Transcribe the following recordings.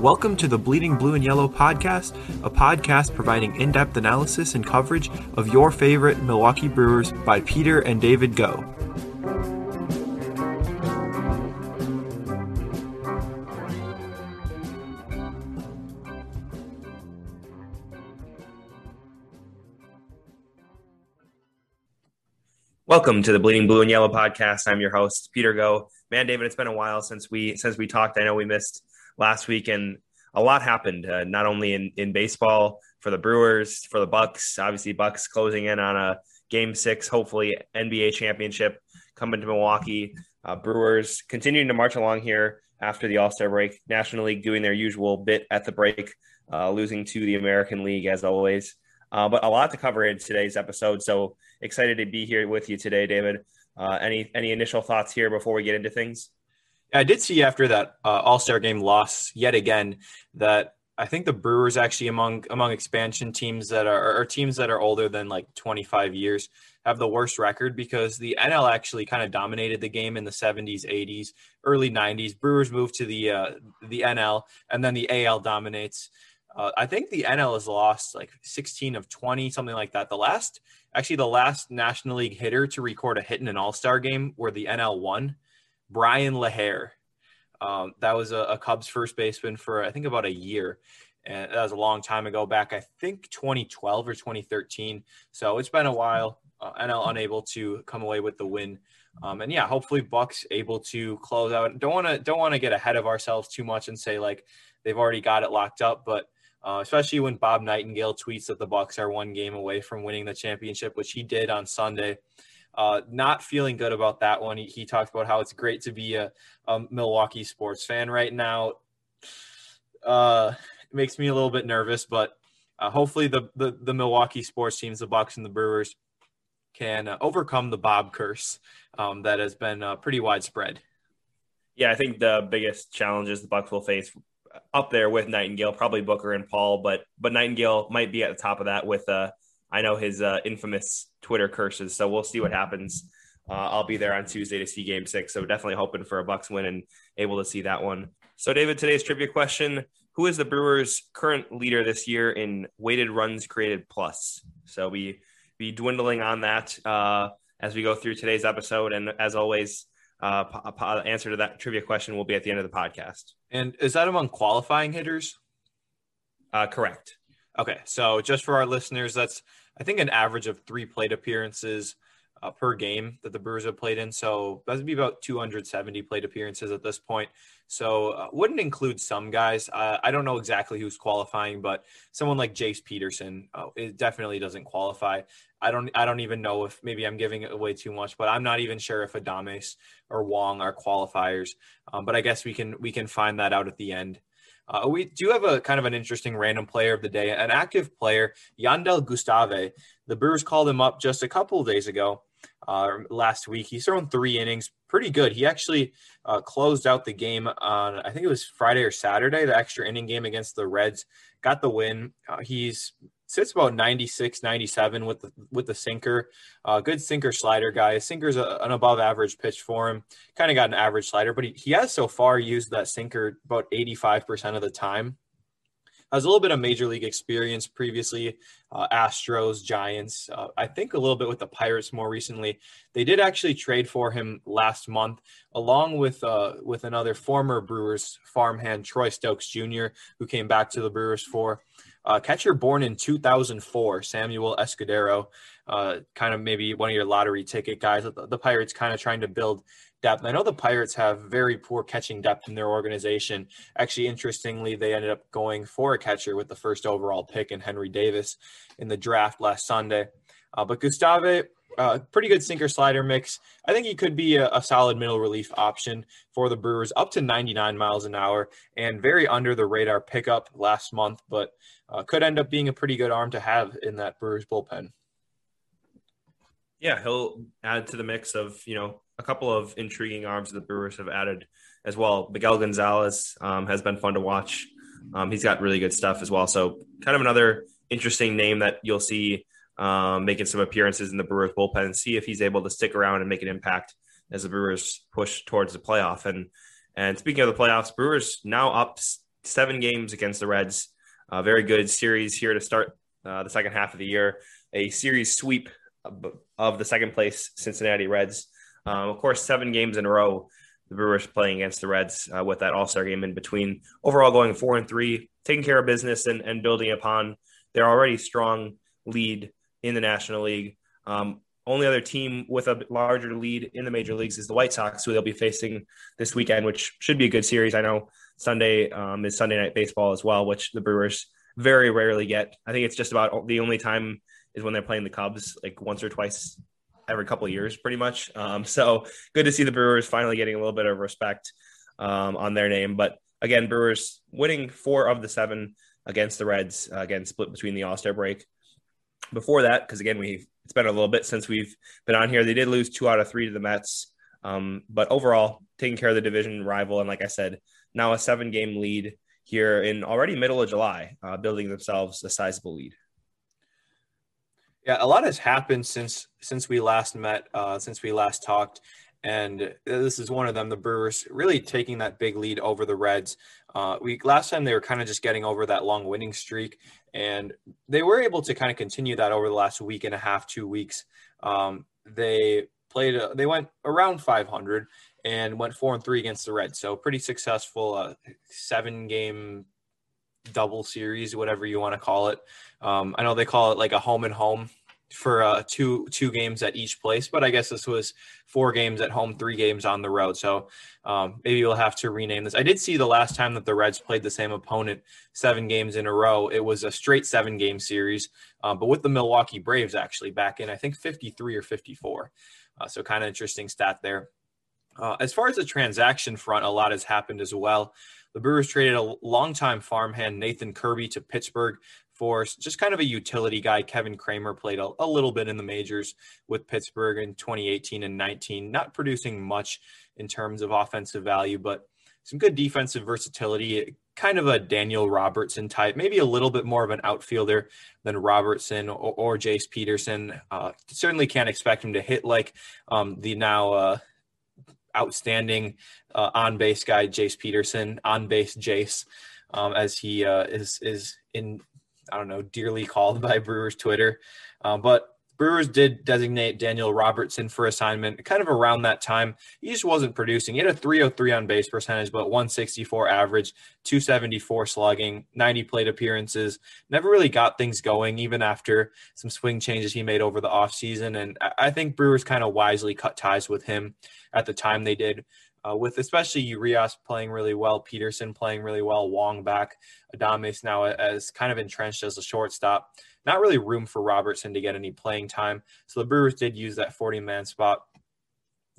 Welcome to the Bleeding Blue and Yellow podcast, a podcast providing in depth analysis and coverage of your favorite Milwaukee Brewers by Peter and David Go. Welcome to the Bleeding Blue and Yellow podcast. I'm your host, Peter Go. Man, David, it's been a while since we since we talked. I know we missed last week, and a lot happened. Uh, not only in in baseball for the Brewers, for the Bucks. Obviously, Bucks closing in on a Game Six, hopefully NBA championship coming to Milwaukee. Uh, Brewers continuing to march along here after the All Star break. National League doing their usual bit at the break, uh, losing to the American League as always. Uh, but a lot to cover in today's episode. So excited to be here with you today, David. Uh, any any initial thoughts here before we get into things? I did see after that uh, All Star game loss yet again that I think the Brewers actually among among expansion teams that are or teams that are older than like 25 years have the worst record because the NL actually kind of dominated the game in the 70s, 80s, early 90s. Brewers moved to the uh, the NL and then the AL dominates. Uh, I think the NL has lost like 16 of 20, something like that. The last, actually, the last National League hitter to record a hit in an All Star game where the NL won, Bryan LaHair. Um, that was a, a, Cubs first baseman for I think about a year, and that was a long time ago. Back I think 2012 or 2013. So it's been a while. Uh, NL unable to come away with the win. Um, and yeah, hopefully Bucks able to close out. Don't want to don't want to get ahead of ourselves too much and say like they've already got it locked up, but uh, especially when Bob Nightingale tweets that the Bucks are one game away from winning the championship, which he did on Sunday. Uh, not feeling good about that one. He, he talked about how it's great to be a, a Milwaukee sports fan right now. Uh, it makes me a little bit nervous, but uh, hopefully the, the, the Milwaukee sports teams, the Bucks and the Brewers, can uh, overcome the Bob curse um, that has been uh, pretty widespread. Yeah, I think the biggest challenges the Bucks will face up there with Nightingale, probably Booker and Paul, but but Nightingale might be at the top of that with uh I know his uh, infamous Twitter curses. So we'll see what happens. Uh, I'll be there on Tuesday to see Game Six, so definitely hoping for a Bucks win and able to see that one. So David, today's trivia question: Who is the Brewers' current leader this year in weighted runs created plus? So we be dwindling on that uh, as we go through today's episode, and as always, uh, answer to that trivia question will be at the end of the podcast. And is that among qualifying hitters? Uh, correct. Okay, so just for our listeners, that's I think an average of three plate appearances uh, per game that the Brewers have played in. So that would be about 270 plate appearances at this point. So uh, wouldn't include some guys. Uh, I don't know exactly who's qualifying, but someone like Jace Peterson, uh, it definitely doesn't qualify. I don't. I don't even know if maybe I'm giving it away too much, but I'm not even sure if Adames or Wong are qualifiers. Um, but I guess we can we can find that out at the end. Uh, we do have a kind of an interesting random player of the day, an active player, Jandel Gustave. The Brewers called him up just a couple of days ago, uh, last week. He's thrown three innings, pretty good. He actually uh, closed out the game on, I think it was Friday or Saturday, the extra inning game against the Reds. Got the win. Uh, he's sits about 96, 97 with the with the sinker. Uh, good sinker slider guy. Sinker's a, an above average pitch for him. Kind of got an average slider, but he, he has so far used that sinker about 85% of the time. Has a little bit of major league experience previously, uh, Astros, Giants. Uh, I think a little bit with the Pirates more recently. They did actually trade for him last month, along with uh, with another former Brewers farmhand, Troy Stokes Jr., who came back to the Brewers for. Uh, catcher born in 2004, Samuel Escudero, uh, kind of maybe one of your lottery ticket guys. The, the Pirates kind of trying to build depth. I know the Pirates have very poor catching depth in their organization. Actually, interestingly, they ended up going for a catcher with the first overall pick in Henry Davis in the draft last Sunday. Uh, but Gustave, uh, pretty good sinker slider mix. I think he could be a, a, solid middle relief option for the Brewers, up to 99 miles an hour and very under the radar pickup last month, but uh, could end up being a pretty good arm to have in that Brewers bullpen. Yeah, he'll add to the mix of, you know, a couple of intriguing arms that the Brewers have added as well. Miguel Gonzalez um, has been fun to watch. Um, he's got really good stuff as well. So, kind of another interesting name that you'll see um, making some appearances in the Brewers bullpen and see if he's able to stick around and make an impact as the Brewers push towards the playoff. And and speaking of the playoffs, Brewers now up seven games against the Reds. A very good series here to start uh, the second half of the year. A series sweep of the second place Cincinnati Reds. Um, of course, seven games in a row. The Brewers playing against the Reds uh, with that All Star game in between. Overall, going four and three, taking care of business and, and building upon their already strong lead in the National League. Um, only other team with a larger lead in the major leagues is the White Sox, who they'll be facing this weekend, which should be a good series. I know Sunday um, is Sunday night baseball as well, which the Brewers very rarely get. I think it's just about the only time is when they're playing the Cubs, like once or twice every couple years, pretty much. Um, so good to see the Brewers finally getting a little bit of respect um, on their name. But again, Brewers winning four of the seven against the Reds, uh, again split between the All Star break. Before that, because again we it's been a little bit since we've been on here. They did lose two out of three to the Mets, um, but overall taking care of the division rival, and like I said, now a seven game lead here in already middle of July, uh, building themselves a sizable lead. Yeah, a lot has happened since since we last met, uh, since we last talked, and this is one of them. The Brewers really taking that big lead over the Reds. Uh, we last time they were kind of just getting over that long winning streak, and they were able to kind of continue that over the last week and a half, two weeks. Um, they played, uh, they went around 500 and went four and three against the Reds. So pretty successful, uh, seven game double series, whatever you want to call it. Um, I know they call it like a home and home for uh, two two games at each place, but I guess this was four games at home, three games on the road. So um, maybe we'll have to rename this. I did see the last time that the Reds played the same opponent seven games in a row. It was a straight seven game series, uh, but with the Milwaukee Braves actually back in I think 53 or 54. Uh, so kind of interesting stat there. Uh, as far as the transaction front, a lot has happened as well. The Brewers traded a longtime farmhand Nathan Kirby to Pittsburgh for just kind of a utility guy. Kevin Kramer played a, a, little bit in the majors with Pittsburgh in 2018 and 19, not producing much in terms of offensive value, but some good defensive versatility. Kind of a Daniel Robertson type, maybe a little bit more of an outfielder than Robertson or, or Jace Peterson. Uh, certainly can't expect him to hit like um, the now uh, outstanding uh, on base guy, Jace Peterson, on base Jace. Um, as he uh, is is in I don't know, dearly called by Brewers Twitter. Um, but Brewers did designate Daniel Robertson for assignment kind of around that time. He just wasn't producing. He had a 303 on base percentage, but 164 average, 274 slugging, 90 plate appearances. Never really got things going, even after some swing changes he made over the offseason. And I think Brewers kind of wisely cut ties with him at the time they did uh, with especially Urias playing really well, Peterson playing really well, Wong back, Adames now as kind of entrenched as a shortstop. Not really room for Robertson to get any playing time. So the Brewers did use that 40 man spot.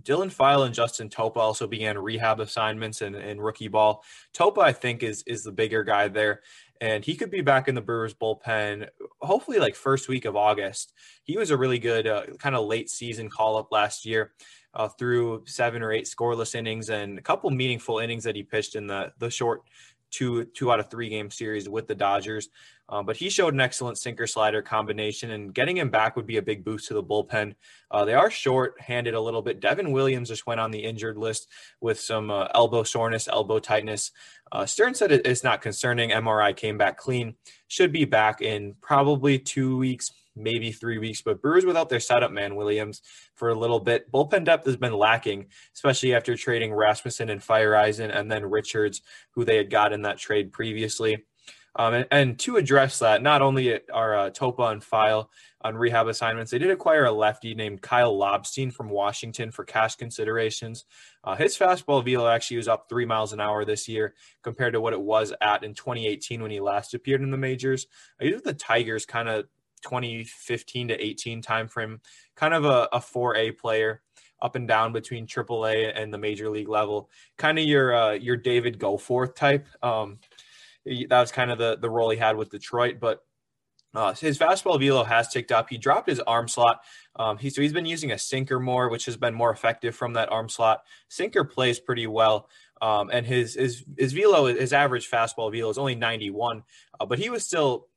Dylan File and Justin Topa also began rehab assignments in rookie ball. Topa, I think, is is the bigger guy there, and he could be back in the Brewers bullpen hopefully like first week of August. He was a really good uh, kind of late season call up last year uh, through seven or eight scoreless innings and a couple meaningful innings that he pitched in the the short two two out of three game series with the Dodgers. Uh, but he showed an excellent sinker slider combination, and getting him back would be a big boost to the bullpen. Uh, they are short handed a little bit. Devin Williams just went on the injured list with some uh, elbow soreness, elbow tightness. Uh, Stearns said it's not concerning. MRI came back clean. Should be back in probably two weeks, maybe three weeks. But Brewers without their setup man Williams for a little bit. Bullpen depth has been lacking, especially after trading Rasmussen and Feyereisen and then Richards, who they had got in that trade previously. Um, and, and, to address that, not only are uh, Topa and File on rehab assignments, they did acquire a lefty named Kyle Lobstein from Washington for cash considerations. Uh, his fastball velo actually was up three miles an hour this year compared to what it was at in 2018 when he last appeared in the majors. He's with the Tigers kind of 2015 to 18 timeframe, kind of a, a 4A player up and down between AAA and the major league level. Kind of your uh, your David Goforth type. Um, that was kind of the the role he had with Detroit, but uh, his fastball velo has ticked up. He dropped his arm slot. Um, he, so he's been using a sinker more, which has been more effective from that arm slot. Sinker plays pretty well. Um, and his, his, his velo, his average fastball velo is only 91, uh, but he was still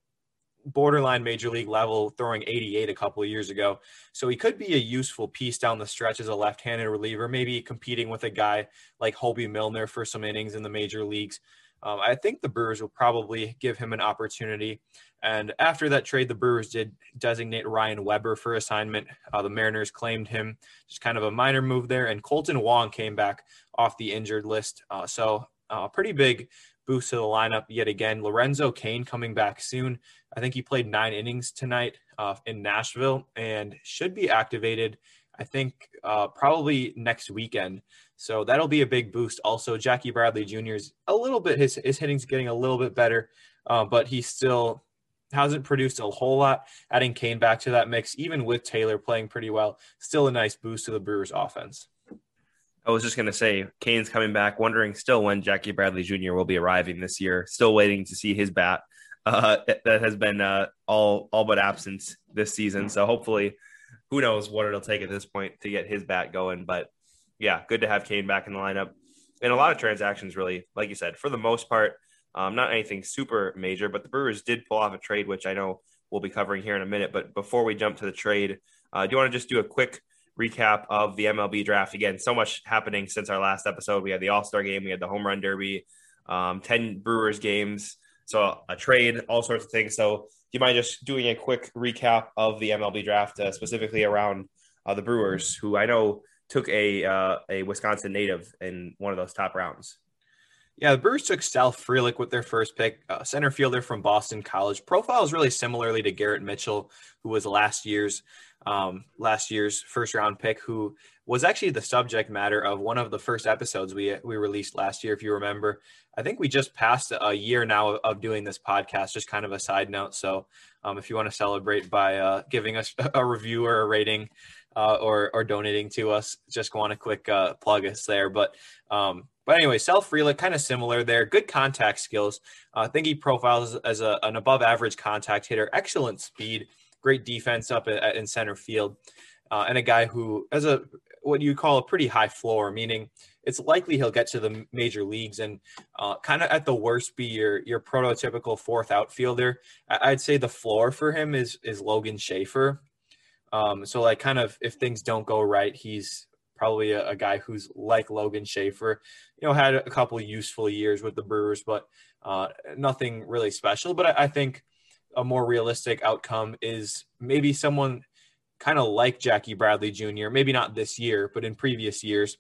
borderline major league level, throwing 88 a couple of years ago. So he could be a useful piece down the stretch as a left-handed reliever, maybe competing with a guy like Hoby Milner for some innings in the major leagues. um, I think the Brewers will probably give him an opportunity. And after that trade, the Brewers did designate Ryan Weber for assignment. Uh, the Mariners claimed him, just kind of a minor move there. And Kolten Wong came back off the injured list. Uh, so a uh, pretty big boost to the lineup yet again. Lorenzo Cain coming back soon. I think he played nine innings tonight uh, in Nashville and should be activated. I think uh, probably next weekend. So that'll be a big boost. Also, Jackie Bradley Jr. is a little bit his his hitting's getting a little bit better, uh, but he still hasn't produced a whole lot. Adding Cain back to that mix, even with Taylor playing pretty well, still a nice boost to the Brewers' offense. I was just going to say, Cain's coming back, wondering still when Jackie Bradley Jr. will be arriving this year. Still waiting to see his bat. Uh, that has been uh, all all but absent this season. So hopefully, who knows what it'll take at this point to get his bat going. But yeah, good to have Kane back in the lineup. And a lot of transactions, really, like you said, for the most part, um, not anything super major. But the Brewers did pull off a trade, which I know we'll be covering here in a minute. But before we jump to the trade, uh, do you want to just do a quick recap of the MLB draft. Again, so much happening since our last episode. We had the All Star game, we had the Home Run Derby, um, 10 Brewers games, so a trade, all sorts of things. So, do you mind just doing a quick recap of the MLB draft, uh, specifically around uh, the Brewers, who I know took a uh, a Wisconsin native in one of those top rounds? Yeah, the Brewers took Sal Frelick with their first pick, uh, center fielder from Boston College. Profile is really similarly to Garrett Mitchell, who was last year's um, last year's first round pick, who was actually the subject matter of one of the first episodes we we released last year. If you remember, I think we just passed a year now of doing this podcast. Just kind of a side note. So, um, if you want to celebrate by uh, giving us a review or a rating, uh, or or donating to us, just want to quick uh, plug us there. But um, but anyway, Sal Frelick kind of similar there. Good contact skills. Uh, I think he profiles as a, an above average contact hitter. Excellent speed great defense up at, in center field, uh, and a guy who has a what you call a pretty high floor, meaning it's likely he'll get to the major leagues and uh, kind of at the worst be your your prototypical fourth outfielder. I'd say the floor for him is is Logan Schafer. Um, so like kind of if things don't go right, he's probably a, a, guy who's like Logan Schafer. You know, had a couple useful years with the Brewers, but uh, nothing really special. But I, I think a more realistic outcome is maybe someone kind of like Jackie Bradley Jr., maybe not this year, but in previous years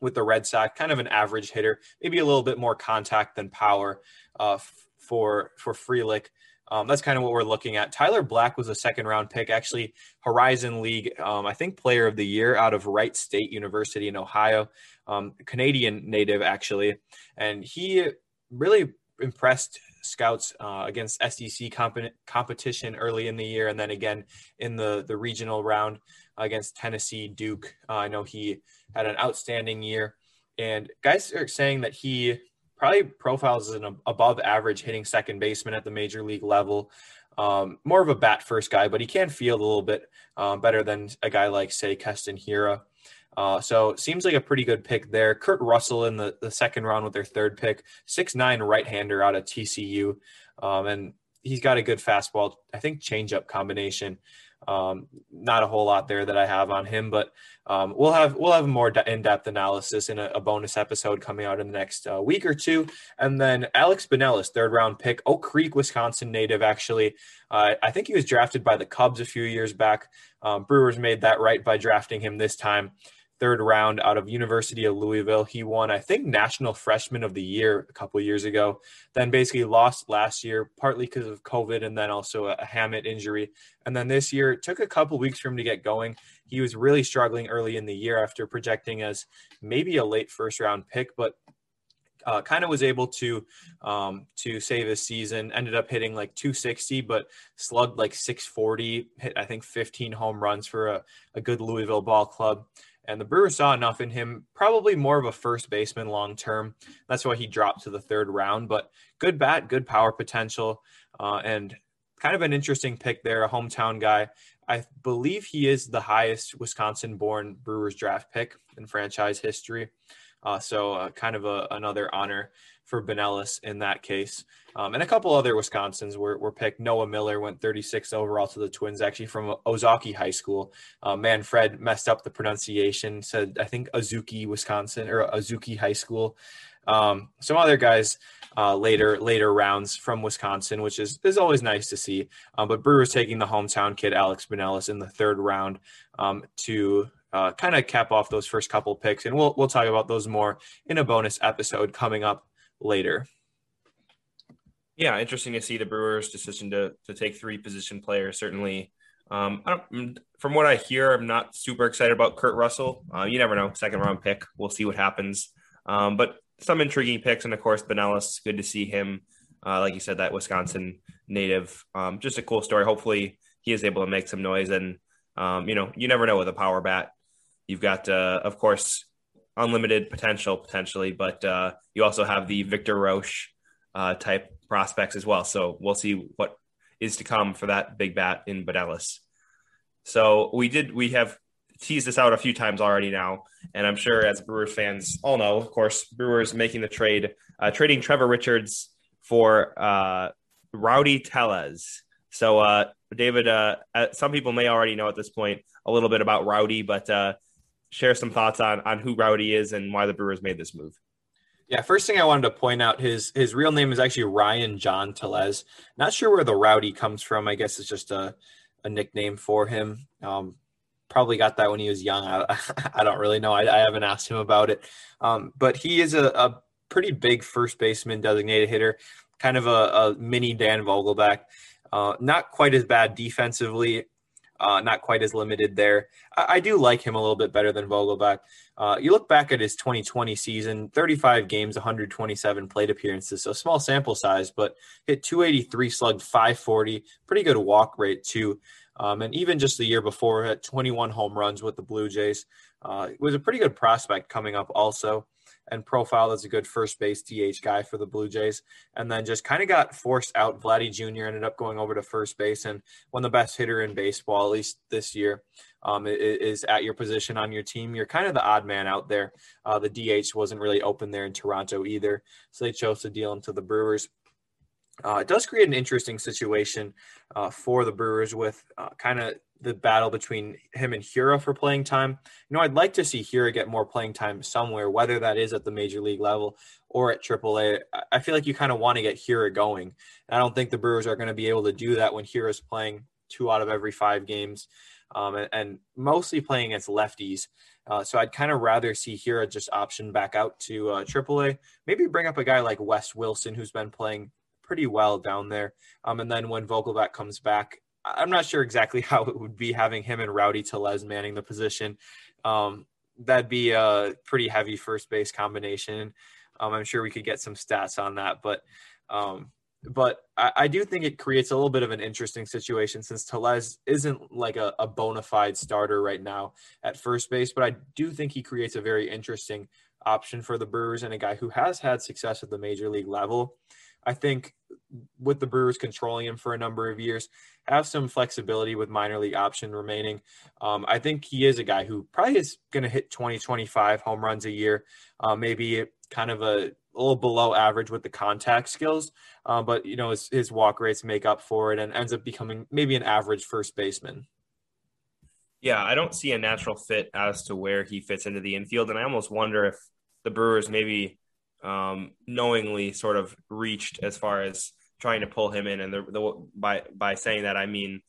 with the Red Sox, kind of an average hitter, maybe a little bit more contact than power uh, for for Frelick. Um, that's kind of what we're looking at. Tyler Black was a second round pick, actually Horizon League, um, I think Player of the Year out of Wright State University in Ohio, um, Canadian native actually, and he really impressed scouts uh, against SEC comp- competition early in the year, and then again in the the regional round against Tennessee Duke. Uh, I know he had an outstanding year, and guys are saying that he probably profiles as an above average hitting second baseman at the major league level. Um, more of a bat first guy, but he can field a little bit um, better than a guy like say Keston Hiura. Uh, so seems like a pretty good pick there. Kurt Russell in the, the second round with their third pick, six nine right hander out of TCU, um, and he's got a good fastball. I think changeup combination. Um, not a whole lot there that I have on him, but um, we'll have we'll have more in-depth analysis in a, a bonus episode coming out in the next uh, week or two. And then Alex Binelas, third round pick, Oak Creek, Wisconsin native. Actually, uh, I think he was drafted by the Cubs a few years back. Um, Brewers made that right by drafting him this time third round out of University of Louisville. He won, I think, National Freshman of the Year a couple years ago. Then basically lost last year, partly because of COVID and then also a hamate injury. And then this year, it took a couple weeks for him to get going. He was really struggling early in the year after projecting as maybe a late first round pick, but uh, kind of was able to um, to save his season. Ended up hitting like 260, but slugged like 640. Hit I think 15 home runs for a, a good Louisville ball club. And the Brewers saw enough in him, probably more of a first baseman long term. That's why he dropped to the third round. But good bat, good power potential, uh, and kind of an interesting pick there, a hometown guy. I believe he is the highest Wisconsin born Brewers draft pick in franchise history. Uh, so uh, kind of a, another honor for Binelas in that case. Um, and a couple other Wisconsins were, were picked. Noah Miller went 36 overall to the Twins, actually from Ozaukee High School. Uh, Manfred messed up the pronunciation, said, I think Azuki, Wisconsin, or Azuki High School. Um, some other guys uh, later later rounds from Wisconsin, which is is always nice to see. Um, but Brewers taking the hometown kid Alex Binelas in the third round um, to uh, kind of cap off those first couple picks, and we'll we'll talk about those more in a bonus episode coming up later. Yeah, interesting to see the Brewers' decision to to take three position players. Certainly, um, mm, from what I hear, I'm not super excited about Kurt Russell. Uh, you never know, second round pick. We'll see what happens. Um, but some intriguing picks, and of course, Binelas. Good to see him. Uh, like you said, that Wisconsin native. Um, just a cool story. Hopefully, he is able to make some noise. And um, you know, you never know with a power bat. You've got, uh, of course, unlimited potential potentially, but uh, you also have the Victor Roache uh, type prospects as well. So we'll see what is to come for that big bat in Binelas. So we did we have teased this out a few times already now, and I'm sure as Brewers fans all know, of course, Brewers making the trade, uh, trading Trevor Richards for uh, Rowdy Tellez. So, uh, David, uh, some people may already know at this point a little bit about Rowdy, but uh, share some thoughts on on who Rowdy is and why the Brewers made this move. Yeah, first thing I wanted to point out his his real name is actually Ryan John Tellez. Not sure where the Rowdy comes from. I guess it's just a a nickname for him. Um, probably got that when he was young. I, I don't really know. I, I, haven't asked him about it. Um, but he is a, a, pretty big first baseman designated hitter, kind of a, a mini Dan Vogelbach. Uh, not quite as bad defensively, uh, not quite as limited there. I, I, do like him a little bit better than Vogelbach. Uh, you look back at his 2020 season 35 games, 127 plate appearances, so small sample size, but hit 283, slugged 540, pretty good walk rate, too. Um, and even just the year before, had 21 home runs with the Blue Jays. Uh, was a pretty good prospect coming up, also, and profile as a good first base DH guy for the Blue Jays. And then just kind of got forced out. Vladdy Jr. ended up going over to first base, and one of the best hitter in baseball, at least this year, um, is at your position on your team. You're kind of the odd man out there. Uh, the DH wasn't really open there in Toronto either, so they chose to deal him to the Brewers. Uh, it does create an interesting situation uh, for the Brewers with uh, kind of the battle between him and Hiura for playing time. You know, I'd like to see Hiura get more playing time somewhere, whether that is at the major league level or at AAA. I feel like you kind of want to get Hiura going. I don't think the Brewers are going to be able to do that when Hiura's playing two out of every five games um, and, and, mostly playing against lefties. Uh, so I'd kind of rather see Hiura just option back out to uh, AAA. Maybe bring up a guy like Wes Wilson, who's been playing pretty well down there. Um, and then when Vogelbach comes back, I'm not sure exactly how it would be having him and Rowdy Tellez manning the position. Um, that'd be a pretty heavy first base combination. Um, I'm sure we could get some stats on that, but um, but I, I, do think it creates a little bit of an interesting situation since Tellez isn't like a, a bona fide starter right now at first base, but I do think he creates a very interesting option for the Brewers and a guy who has had success at the major league level. I think with the Brewers controlling him for a number of years, have some flexibility with minor league option remaining. Um, I think he is a guy who probably is going to hit 20, 25 home runs a year, uh, maybe kind of a, a, little below average with the contact skills, uh, but you know his, his walk rates make up for it and ends up becoming maybe an average first baseman. Yeah, I don't see a natural fit as to where he fits into the infield, and I almost wonder if the Brewers maybe um, knowingly sort of reached as far as trying to pull him in. And the, the, by by saying that, I mean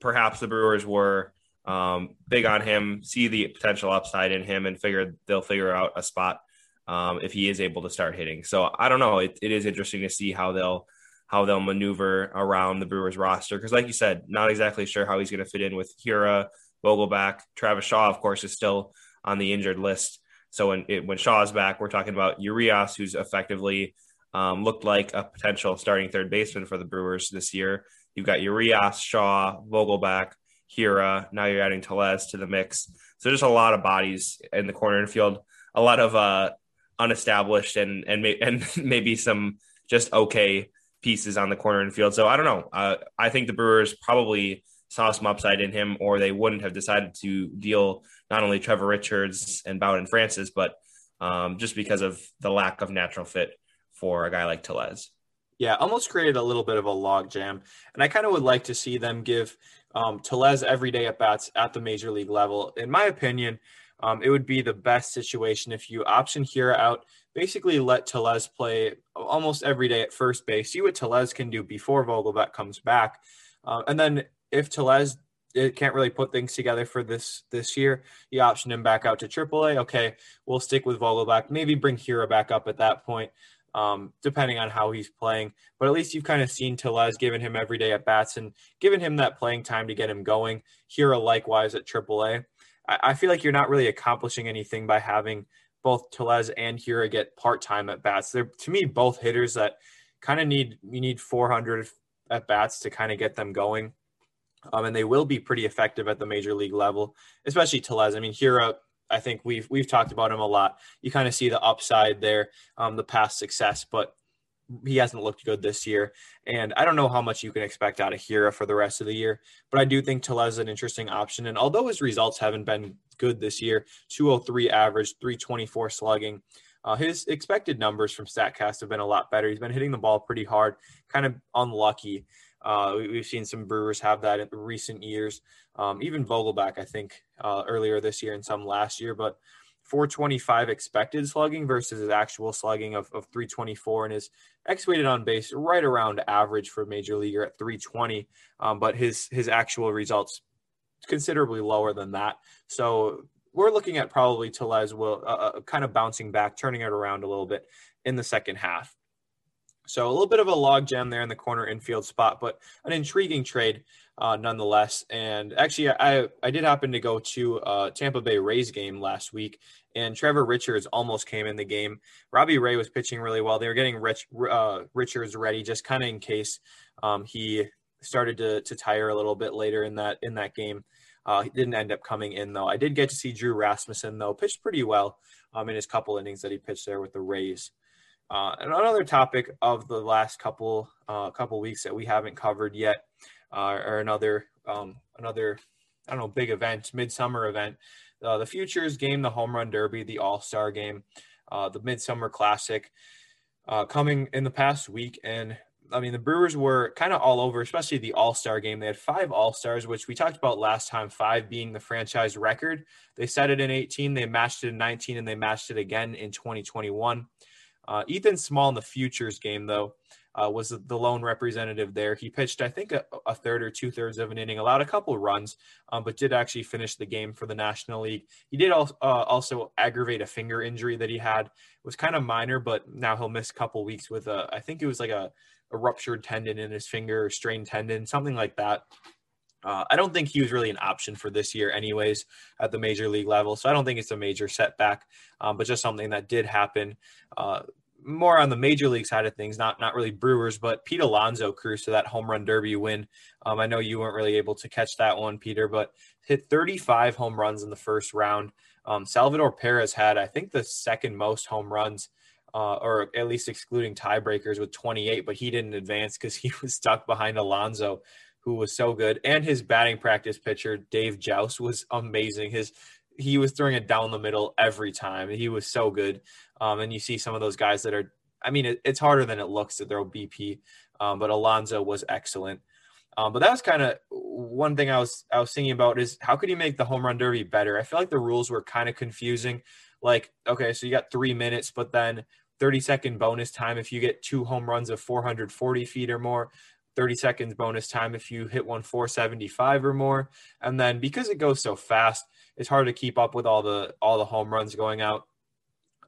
perhaps the Brewers were um, big on him, see the potential upside in him, and figure they'll figure out a spot um, if he is able to start hitting. So I don't know. It, it is interesting to see how they'll how they'll maneuver around the Brewers roster because, like you said, not exactly sure how he's going to fit in with Hiura, Vogelbach, Travis Shaw, of course, is still on the injured list. So when it, when Shaw's back, we're talking about Urias, who's effectively um, looked like a potential starting third baseman for the Brewers this year. You've got Urias, Shaw, Vogelbach, Hiura. Now you're adding Tellez to the mix. So there's a lot of bodies in the corner infield, a lot of uh, unestablished and and may, and maybe some just okay pieces on the corner infield. So I don't know. Uh, I think the Brewers probably saw some upside in him, or they wouldn't have decided to deal not only Trevor Richards and Bowden Francis, but um, just because of the lack of natural fit for a guy like Tellez. Yeah, almost created a little bit of a log jam. And I kind of would like to see them give um, Tellez everyday at bats at the major league level. In my opinion, um, it would be the best situation if you option Hiura out, basically let Tellez play almost every day at first base, see what Tellez can do before Vogelbach comes back. Uh, and then if Tellez it can't really put things together for this this year. You option him back out to AAA. Okay, we'll stick with Vogelbach. Maybe bring Hiura back up at that point, um, depending on how he's playing. But at least you've kind of seen Tellez, given him every day at bats and given him that playing time to get him going. Hiura likewise at AAA. I, I feel like you're not really accomplishing anything by having both Tellez and Hiura get part time at bats. They're to me both hitters that kind of need you need 400 at bats to kind of get them going um, and they will be pretty effective at the major league level, especially Tellez. I mean, Hiura, I think we've we've talked about him a lot. You kind of see the upside there, um, the past success, but he hasn't looked good this year. And I don't know how much you can expect out of Hiura for the rest of the year, but I do think Tellez is an interesting option. And although his results haven't been good this year, 203 average, 324 slugging. Uh, his expected numbers from StatCast have been a lot better. He's been hitting the ball pretty hard, kind of unlucky. Uh, we, have seen some Brewers have that in recent years. Um, even Vogelbach, I think, uh, earlier this year and some last year. But 425 expected slugging versus his actual slugging of, of 324 and his x-weighted on base right around average for major leaguer at 320 um, but his his actual results considerably lower than that so we're looking at probably Tellez will uh, uh kind of bouncing back turning it around a little bit in the second half so a little bit of a logjam there in the corner infield spot, but an intriguing trade uh, nonetheless. And actually, I I did happen to go to uh, Tampa Bay Rays game last week, and Trevor Richards almost came in the game. Robbie Ray was pitching really well. They were getting Rich uh, Richards ready just kind of in case um, he started to to tire a little bit later in that in that game. Uh, he didn't end up coming in though. I did get to see Drew Rasmussen though pitched pretty well um, in his couple innings that he pitched there with the Rays. Uh, and another topic of the last couple uh, couple weeks that we haven't covered yet, uh, or another um, another I don't know big event, midsummer event, uh, the Futures game, the Home Run Derby, the All Star game, uh, the Midsummer Classic, uh, coming in the past week. And I mean, the Brewers were kind of all over, especially the All Star game. They had five All Stars, which we talked about last time, five being the franchise record. They set it in 18, they matched it in 19, and they matched it again in 2021. Uh, Ethan Small in the futures game, though, uh, was the lone representative there. He pitched, I think, a, a third or two thirds of an inning, allowed a couple runs, um, but did actually finish the game for the National League. He did also, uh, also aggravate a finger injury that he had. It was kind of minor, but now he'll miss a couple weeks with a, I think it was like a, a ruptured tendon in his finger, strained tendon, something like that. Uh, I don't think he was really an option for this year, anyways, at the major league level. So I don't think it's a major setback, um, but just something that did happen. Uh, more on the major league side of things, not not really Brewers, but Pete Alonso cruised to that home run derby win. Um, I know you weren't really able to catch that one, Peter, but hit 35 home runs in the first round. Um, Salvador Perez had, I think, the second most home runs. Uh, or at least excluding tiebreakers with 28, but he didn't advance because he was stuck behind Alonso who was so good, and his batting practice pitcher Dave Jauss was amazing. His he was throwing it down the middle every time. He was so good. Um, and you see some of those guys that are, I mean, it, it's harder than it looks to throw BP, um, but Alonso was excellent. Um, but that was kind of one thing I was I was thinking about is how could you make the home run derby better? I feel like the rules were kind of confusing. Like, okay, so you got three minutes, but then 30 second bonus time if you get two home runs of 440 feet or more. 30 seconds bonus time if you hit one 475 or more. And then because it goes so fast it's hard to keep up with all the all the home runs going out.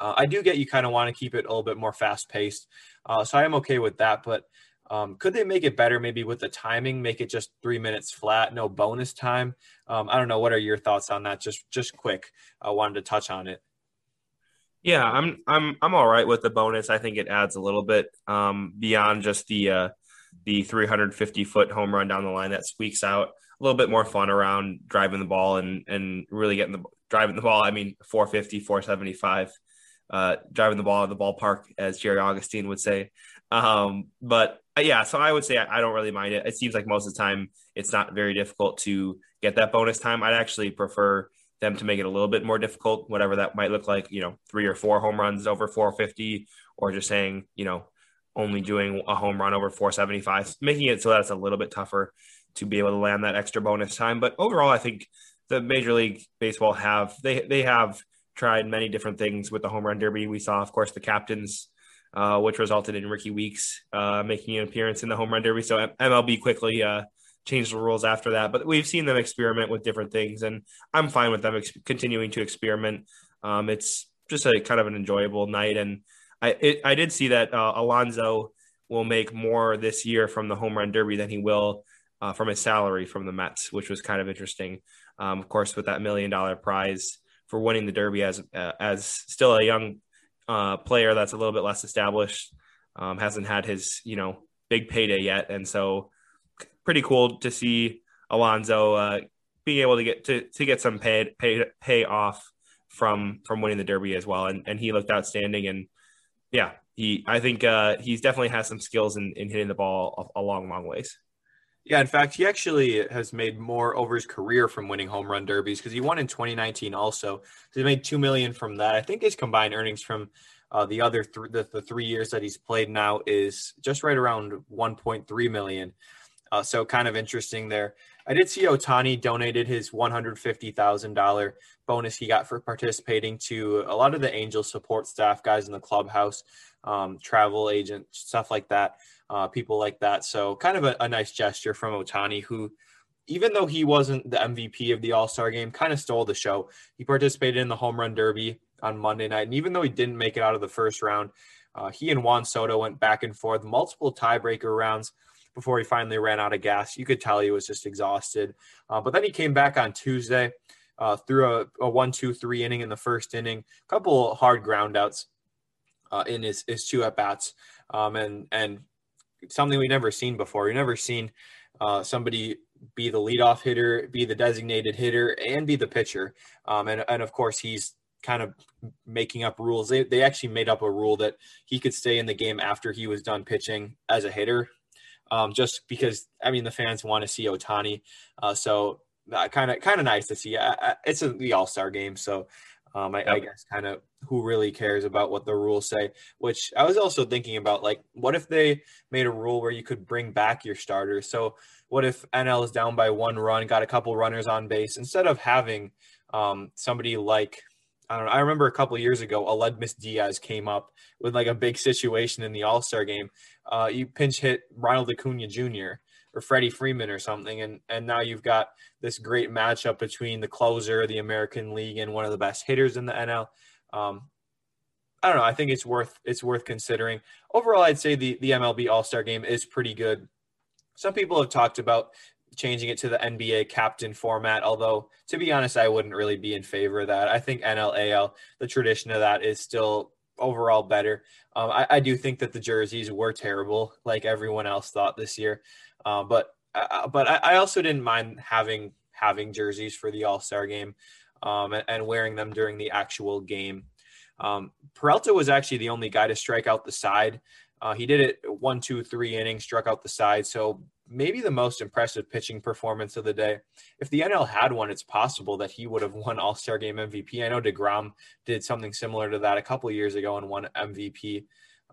Uh, i do get you kind of want to keep it a little bit more fast paced uh, so i am okay with that but um, could they make it better maybe with the timing? Make it just three minutes flat no bonus time? Um, i don't know what are your thoughts on that? Just just quick i wanted to touch on it. Yeah, I'm I'm I'm all right with the bonus. I think it adds a little bit um, beyond just the uh, the 350 foot home run down the line that squeaks out. A little bit more fun around driving the ball and and really getting the driving the ball. I mean, 450, 475, uh, driving the ball at the ballpark, as Jerry Augustine would say. Um, but uh, yeah, so I would say I, I don't really mind it. It seems like most of the time it's not very difficult to get that bonus time. I'd actually prefer them to make it a little bit more difficult, whatever that might look like, you know, three or four home runs over 450, or just saying, you know, only doing a home run over 475, making it so that it's a little bit tougher to be able to land that extra bonus time. But overall, I think the Major League Baseball have they they have tried many different things with the home run derby. We saw, of course, the captains, uh, which resulted in Rickie Weeks uh, making an appearance in the home run derby. So MLB quickly uh, changed the rules after that. But we've seen them experiment with different things, and I'm fine with them ex- continuing to experiment. Um, it's just a kind of an enjoyable night, and I it, I did see that uh, Alonso will make more this year from the home run derby than he will uh, from his salary from the Mets, which was kind of interesting. Um, of course, with that million dollar prize for winning the Derby as uh, as still a young uh, player that's a little bit less established, um, hasn't had his you know big payday yet, and so pretty cool to see Alonso uh, being able to get to, to get some pay pay pay off from from winning the Derby as well, and and he looked outstanding, and yeah, he I think uh, he's definitely has some skills in, in hitting the ball a, a long long ways. Yeah, in fact, he actually has made more over his career from winning home run derbies because he won in 2019 also. So he made two million from that. I think his combined earnings from uh, the other th- the, the three years that he's played now is just right around 1.3 million. Uh, so kind of interesting there. I did see Ohtani donated his $150,000 bonus he got for participating to a lot of the Angel support staff guys in the clubhouse, um, travel agent, stuff like that uh, people like that. So kind of a, a nice gesture from Ohtani, who, even though he wasn't the MVP of the All Star game, kind of stole the show. He participated in the home run derby on Monday night, and even though he didn't make it out of the first round, uh, he and Juan Soto went back and forth, multiple tiebreaker rounds before he finally ran out of gas. You could tell he was just exhausted. Uh, but then he came back on Tuesday, uh, threw a, a one, two, three inning in the first inning, a couple hard groundouts uh, in his, his two at bats, um, and and something we've never seen before. We've never seen uh, somebody be the leadoff hitter, be the designated hitter, and be the pitcher. Um, and, and of course, he's kind of making up rules. They, they actually made up a rule that he could stay in the game after he was done pitching as a hitter, um, just because, I mean, the fans want to see Ohtani. Uh, so kind of kind of nice to see. it's a, the All Star game, so um, I, yep. I guess kind of who really cares about what the rules say. Which I was also thinking about, like, what if they made a rule where you could bring back your starters? So what if NL is down by one run, got a couple runners on base, instead of having um, somebody like I don't know. I remember a couple years ago, Aledmys Diaz came up with like a big situation in the All Star game. Uh, you pinch hit Ronald Acuna Jr or Freddie Freeman or something, and and now you've got this great matchup between the closer, of the American League, and one of the best hitters in the NL. Um, I don't know. I think it's worth it's worth considering. Overall, I'd say the the MLB All Star Game is pretty good. Some people have talked about changing it to the NBA captain format, although to be honest, I wouldn't really be in favor of that. I think NLAL, the tradition of that, is still overall better. Um, I, I, do think that the jerseys were terrible, like everyone else thought this year. Uh, but uh, but I, I, also didn't mind having having jerseys for the All Star game um, and, and, wearing them during the actual game. Um, Peralta was actually the only guy to strike out the side. Uh, he did it one, two, three innings, struck out the side. So maybe the most impressive pitching performance of the day. If the NL had one, it's possible that he would have won All Star Game MVP. I know deGrom did something similar to that a couple years ago and won MVP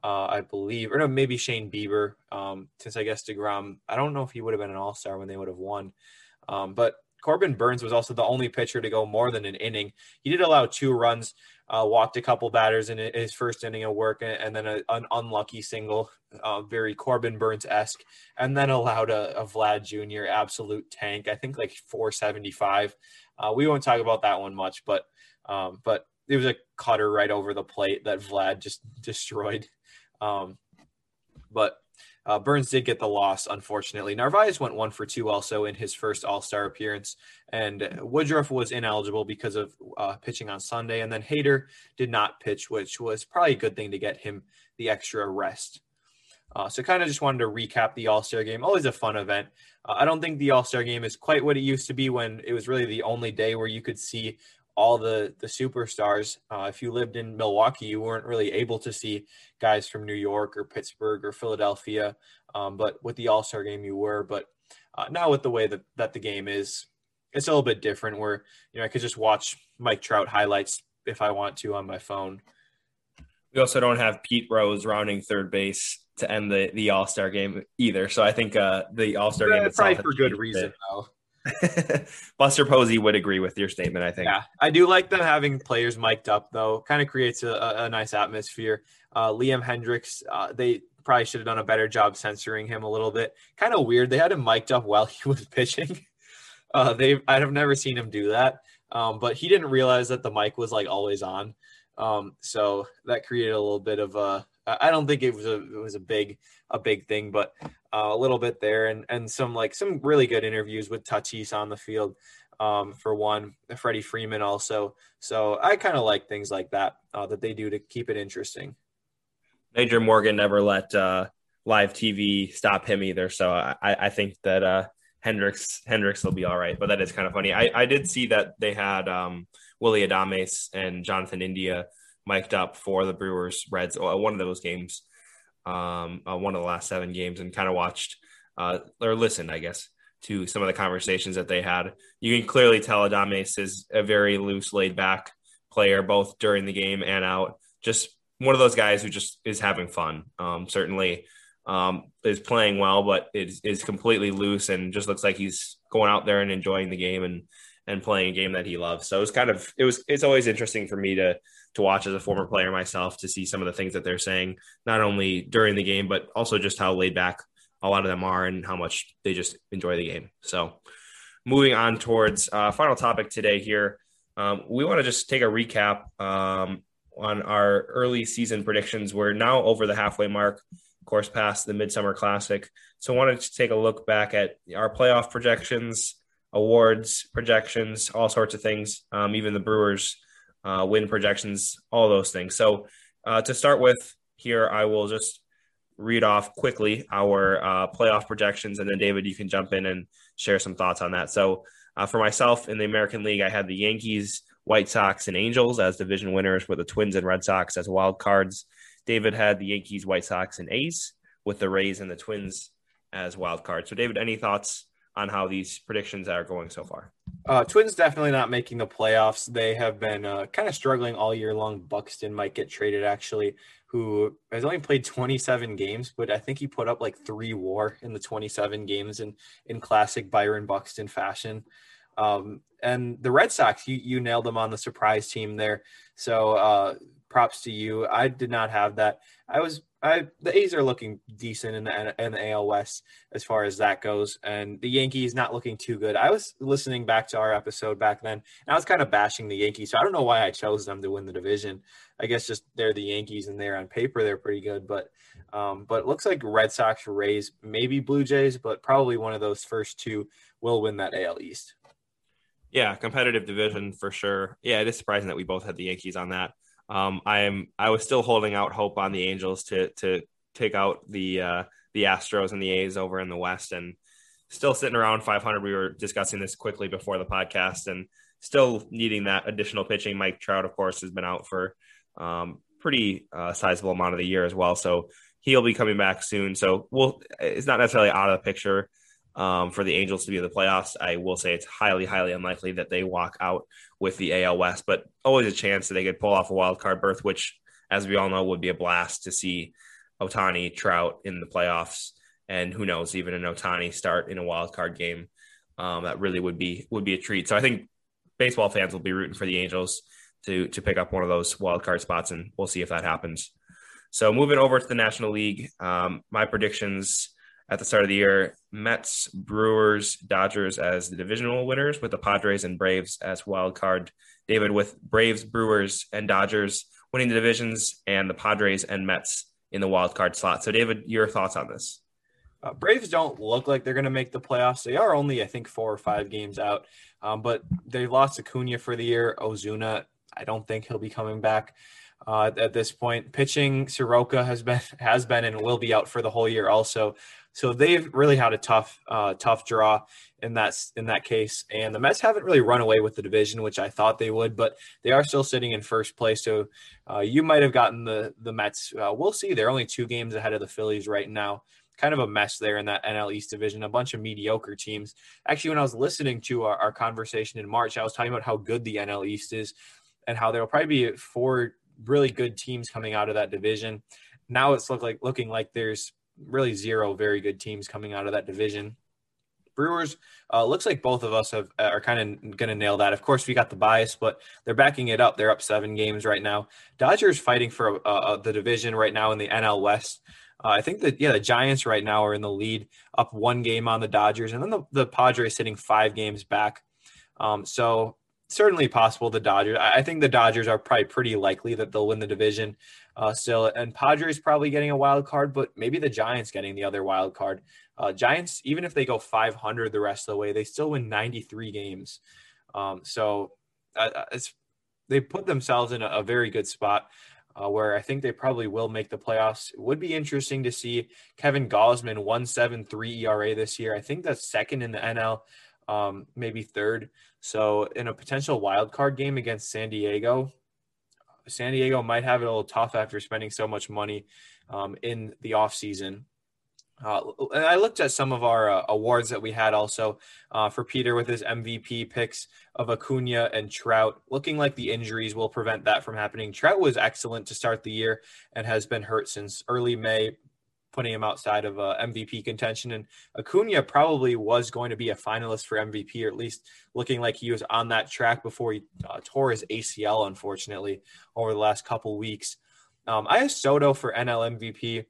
uh, I believe, or no, maybe Shane Bieber. Um, since I guess deGrom, I don't know if he would have been an All Star when they would have won. Um, but Corbin Burnes was also the only pitcher to go more than an inning. He did allow two runs, uh, walked a couple batters in his first inning of work, and then a, an unlucky single, uh, very Corbin Burnes esque, and then allowed a, a, Vlad Jr. absolute tank. I think like 475. Uh, we won't talk about that one much, but um, but it was a cutter right over the plate that Vlad just destroyed. Um, but uh, Burnes did get the loss, unfortunately. Narvaez went one for two also in his first All Star appearance, and Woodruff was ineligible because of uh, pitching on Sunday. And then Hader did not pitch, which was probably a good thing to get him the extra rest. Uh, so, kind of just wanted to recap the All Star game. Always a fun event. Uh, I don't think the All Star game is quite what it used to be when it was really the only day where you could see all the the superstars. Uh, if you lived in Milwaukee, you weren't really able to see guys from New York or Pittsburgh or Philadelphia. Um, but with the All Star game, you were. But uh, now with the way that, that the game is, it's a little bit different where you know I could just watch Mike Trout highlights if I want to on my phone. We also don't have Pete Rose rounding third base to end the, the All Star game either. So I think uh, the All Star game itself probably for good reason though. Buster Posey would agree with your statement. I think. Yeah, I do like them having players mic'd up though. Kind of creates a, a, nice atmosphere. Uh, Liam Hendriks, uh, they probably should have done a better job censoring him a little bit. Kind of weird. They had him mic'd up while he was pitching. Uh, they I've never seen him do that. Um, but he didn't realize that the mic was like always on. Um, so that created a little bit of a. I don't think it was a it was a big a big thing, but a little bit there, and and some like some really good interviews with Tatis on the field. Um, for one, Freddie Freeman also. So I kind of like things like that uh, that they do to keep it interesting. Major Morgan never let uh, live TV stop him either. So I, I think that uh, Hendriks Hendriks will be all right. But that is kind of funny. I, I did see that they had um, Willy Adames and Jonathan India mic'd up for the Brewers Reds uh, one of those games, um, uh, one of the last seven games, and kind of watched uh, or listened, I guess, to some of the conversations that they had. You can clearly tell Adames is a very loose, laid back player, both during the game and out. Just one of those guys who just is having fun. Um, certainly um, is playing well, but is, is completely loose and just looks like he's going out there and enjoying the game and and playing a game that he loves. So it's kind of it was it's always interesting for me to to watch as a former player myself to see some of the things that they're saying, not only during the game but also just how laid back a lot of them are and how much they just enjoy the game. So moving on towards uh, final topic today here, um, we want to just take a recap um, on our early season predictions. We're now over the halfway mark of course, past the Midsummer Classic. So I wanted to take a look back at our playoff projections, awards projections, all sorts of things, um, even the Brewers uh, win projections, all those things. So uh, to start with here, I will just read off quickly our uh, playoff projections, and then David, you can jump in and share some thoughts on that. So uh, for myself in the American League, I had the Yankees, White Sox, and Angels as division winners, with the Twins and Red Sox as wild cards. David had the Yankees, White Sox, and A's with the Rays and the Twins as wild cards. So, David, any thoughts on how these predictions are going so far? Uh, Twins definitely not making the playoffs. They have been uh, kind of struggling all year long. Buxton might get traded, actually, who has only played 27 games, but I think he put up like three WAR in the 27 games in in classic Byron Buxton fashion. Um, and the Red Sox, you you nailed them on the surprise team there. So uh, props to you. I did not have that. I was I the A's are looking decent in the in the AL West as far as that goes, and the Yankees not looking too good. I was listening back to our episode back then, and I was kind of bashing the Yankees. So I don't know why I chose them to win the division. I guess just they're the Yankees, and they're on paper they're pretty good, but um, but it looks like Red Sox, Rays, maybe Blue Jays, but probably one of those first two will win that AL East. Yeah, competitive division for sure. Yeah, it is surprising that we both had the Yankees on that. Um, I am I was still holding out hope on the Angels to to take out the uh, the Astros and the A's over in the West, and still sitting around 500. We were discussing this quickly before the podcast, and still needing that additional pitching. Mike Trout, of course, has been out for um, pretty uh, sizable amount of the year as well, so he'll be coming back soon. So we'll it's not necessarily out of the picture um, for the Angels to be in the playoffs. I will say it's highly, highly unlikely that they walk out with the AL West, but always a chance that they could pull off a wild card berth, which, as we all know, would be a blast to see Ohtani, Trout in the playoffs, and who knows, even an Ohtani start in a wild card game. Um, that really would be would be a treat. So I think baseball fans will be rooting for the Angels to to pick up one of those wild card spots, and we'll see if that happens. So moving over to the National League, um, my predictions at the start of the year Mets, Brewers, Dodgers as the divisional winners, with the Padres and Braves as wild card. David with Braves, Brewers, and Dodgers winning the divisions, and the Padres and Mets in the wild card slot. So, David, your thoughts on this? Uh, Braves don't look like they're going to make the playoffs. They are only, I think, four or five games out, um, but they've lost Acuna for the year. Ozuna, I don't think he'll be coming back uh, at this point. Pitching, Soroka has been has been and will be out for the whole year also. So they've really had a tough, uh, tough draw in that in that case. And the Mets haven't really run away with the division, which I thought they would, but they are still sitting in first place. So uh, you might have gotten the the Mets. Uh, we'll see. They're only two games ahead of the Phillies right now, kind of a mess there in that NL East division, a bunch of mediocre teams. Actually, when I was listening to our, our conversation in March, I was talking about how good the NL East is and how there will probably be four really good teams coming out of that division. Now it's look like looking like there's really zero very good teams coming out of that division. Brewers uh, looks like both of us have are kind of going to nail that. Of course, we got the bias, but they're backing it up. They're up seven games right now. Dodgers fighting for uh, uh the division right now in the NL West. Uh, I think that yeah, the Giants right now are in the lead, up one game on the Dodgers, and then the, the Padres sitting five games back. Um, so certainly possible the Dodgers. I think the Dodgers are probably pretty likely that they'll win the division uh, still, and Padres probably getting a wild card, but maybe the Giants getting the other wild card. Uh, Giants, even if they go 500 the rest of the way, they still win 93 games. Um, so uh, uh, it's they put themselves in a, a very good spot. Uh, where I think they probably will make the playoffs. It would be interesting to see Kevin Gausman 1.73 ERA this year. I think that's second in the NL um, maybe third. So in a potential wild card game against San Diego, San Diego might have it a little tough after spending so much money um, in the offseason. Uh, I looked at some of our uh, awards that we had also uh, for Peter with his MVP picks of Acuna and Trout. Looking like the injuries will prevent that from happening. Trout was excellent to start the year and has been hurt since early May, putting him outside of uh, MVP contention. And Acuna probably was going to be a finalist for MVP, or at least looking like he was on that track before he uh, tore his ACL, unfortunately, over the last couple weeks. Um, I have Soto for NL MVP.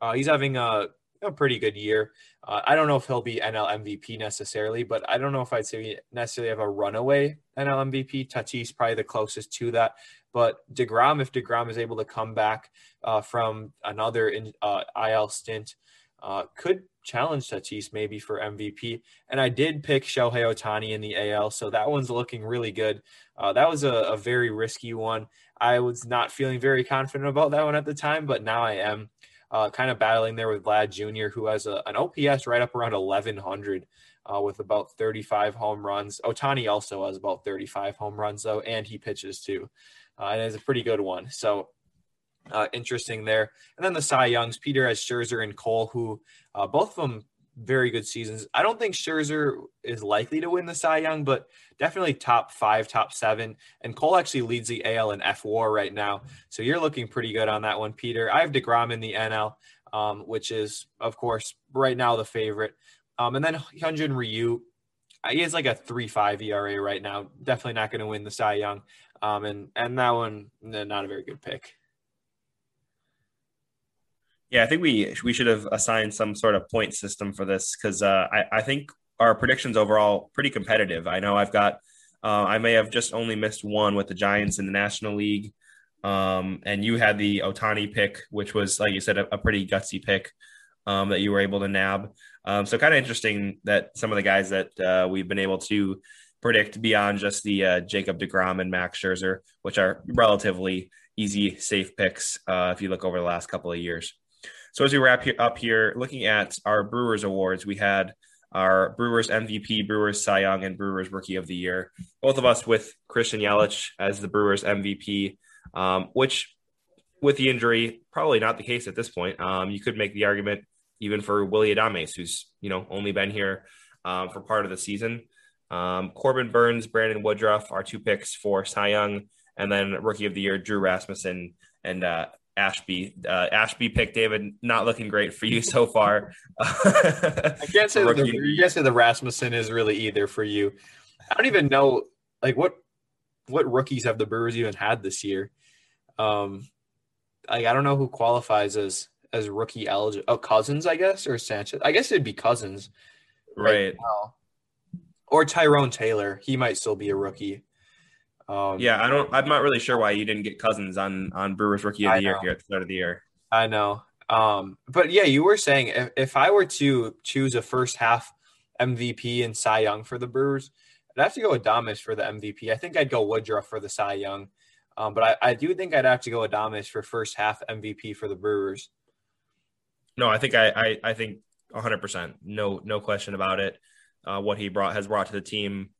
Uh, he's having a, a, pretty good year. Uh, I don't know if he'll be NL MVP necessarily, but I don't know if I'd say necessarily have a runaway NL MVP. Tatis probably the closest to that. But deGrom, if deGrom is able to come back uh, from another in, uh, IL stint, uh, could challenge Tatis maybe for MVP. And I did pick Shohei Ohtani in the AL, so that one's looking really good. Uh, that was a, a, very risky one. I was not feeling very confident about that one at the time, but now I am. Uh, kind of battling there with Vlad Jr., who has a, an OPS right up around 1100 uh, with about 35 home runs. Ohtani also has about 35 home runs, though, and he pitches too uh, and it's a pretty good one. So uh, interesting there. And then the Cy Youngs, Peter has Scherzer and Cole, who uh, both of them very good seasons. I don't think Scherzer is likely to win the Cy Young, but definitely top five, top seven. And Cole actually leads the AL and F WAR right now, so you're looking pretty good on that one, Peter. I have deGrom in the NL, um, which is of course right now the favorite. Um, and then Hyunjin Ryu, he has like a three five ERA right now. Definitely not going to win the Cy Young. Um, and and that one, not a very good pick. Yeah, I think we we should have assigned some sort of point system for this because uh, I I think our predictions overall pretty competitive. I know I've got uh, I may have just only missed one with the Giants in the National League, um, and you had the Ohtani pick, which was like you said a, a pretty gutsy pick um, that you were able to nab. Um, so kind of interesting that some of the guys that uh, we've been able to predict beyond just the uh, Jacob deGrom and Max Scherzer, which are relatively easy, safe picks uh, if you look over the last couple of years. So as we wrap here, up here, looking at our Brewers awards, we had our Brewers MVP, Brewers Cy Young, and Brewers Rookie of the Year. Both of us with Christian Yelich as the Brewers MVP, um, which with the injury, probably not the case at this point. Um, you could make the argument even for Willy Adames, who's you know only been here um, for part of the season. Um, Corbin Burnes, Brandon Woodruff are two picks for Cy Young, and then Rookie of the Year Drew Rasmussen and uh, Ashby. Uh, Ashby pick, David, not looking great for you so far. I can't say the, you can't say the Rasmussen is really either for you. I don't even know like what what rookies have the Brewers even had this year. Um, like I don't know who qualifies as as rookie eligible. Oh, Cousins, I guess, or Sanchez. I guess it'd be Cousins, right? right now or Tyrone Taylor. He might still be a rookie. Um, yeah, I don't. I'm not really sure why you didn't get Cousins on on Brewers Rookie of the I Year know. here at the start of the year. I know, um, but yeah, you were saying if, if I were to choose a first half MVP and Cy Young for the Brewers, I'd have to go Adames for the MVP. I think I'd go Woodruff for the Cy Young, um, but I, I do think I'd have to go Adames for first half MVP for the Brewers. No, I think I I, I think 100. percent No no question about it uh, what he brought has brought to the team,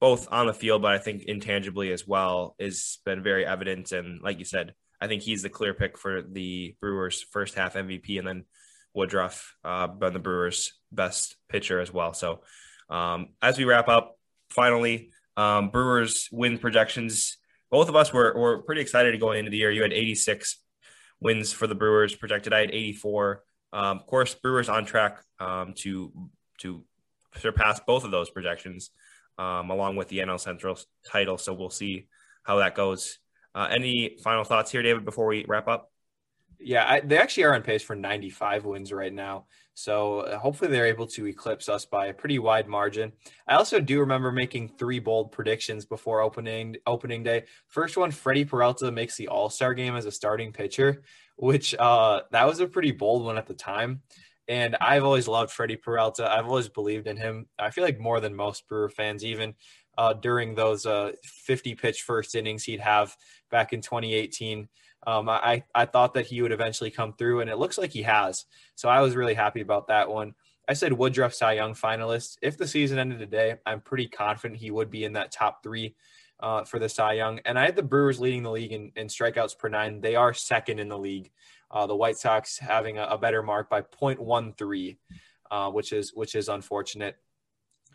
both on the field, but I think intangibly as well, has been very evident. And like you said, I think he's the clear pick for the Brewers' first half MVP. And then Woodruff, uh, been the Brewers' best pitcher as well. So um, as we wrap up, finally, um, Brewers win projections. Both of us were, were pretty excited to go into the year. You had 86 wins for the Brewers projected. I had 84. Um, of course, Brewers on track um, to to surpass both of those projections, um, along with the NL Central title. So we'll see how that goes. Uh, any final thoughts here, David, before we wrap up? Yeah, I, they actually are on pace for 95 wins right now. So uh, hopefully they're able to eclipse us by a pretty wide margin. I also do remember making three bold predictions before opening opening day. First one, Freddie Peralta makes the All Star game as a starting pitcher, which uh, that was a pretty bold one at the time. And I've always loved Freddie Peralta. I've always believed in him. I feel like more than most Brewer fans, even uh, during those uh, 50 pitch first innings he'd have back in 2018. Um, I, I thought that he would eventually come through, and it looks like he has. So I was really happy about that one. I said Woodruff Cy Young finalist. If the season ended today, I'm pretty confident he would be in that top three uh, for the Cy Young. And I had the Brewers leading the league in, in strikeouts per nine. They are second in the league. Uh, the White Sox having a, a, better mark by 0.13, uh, which is which is unfortunate.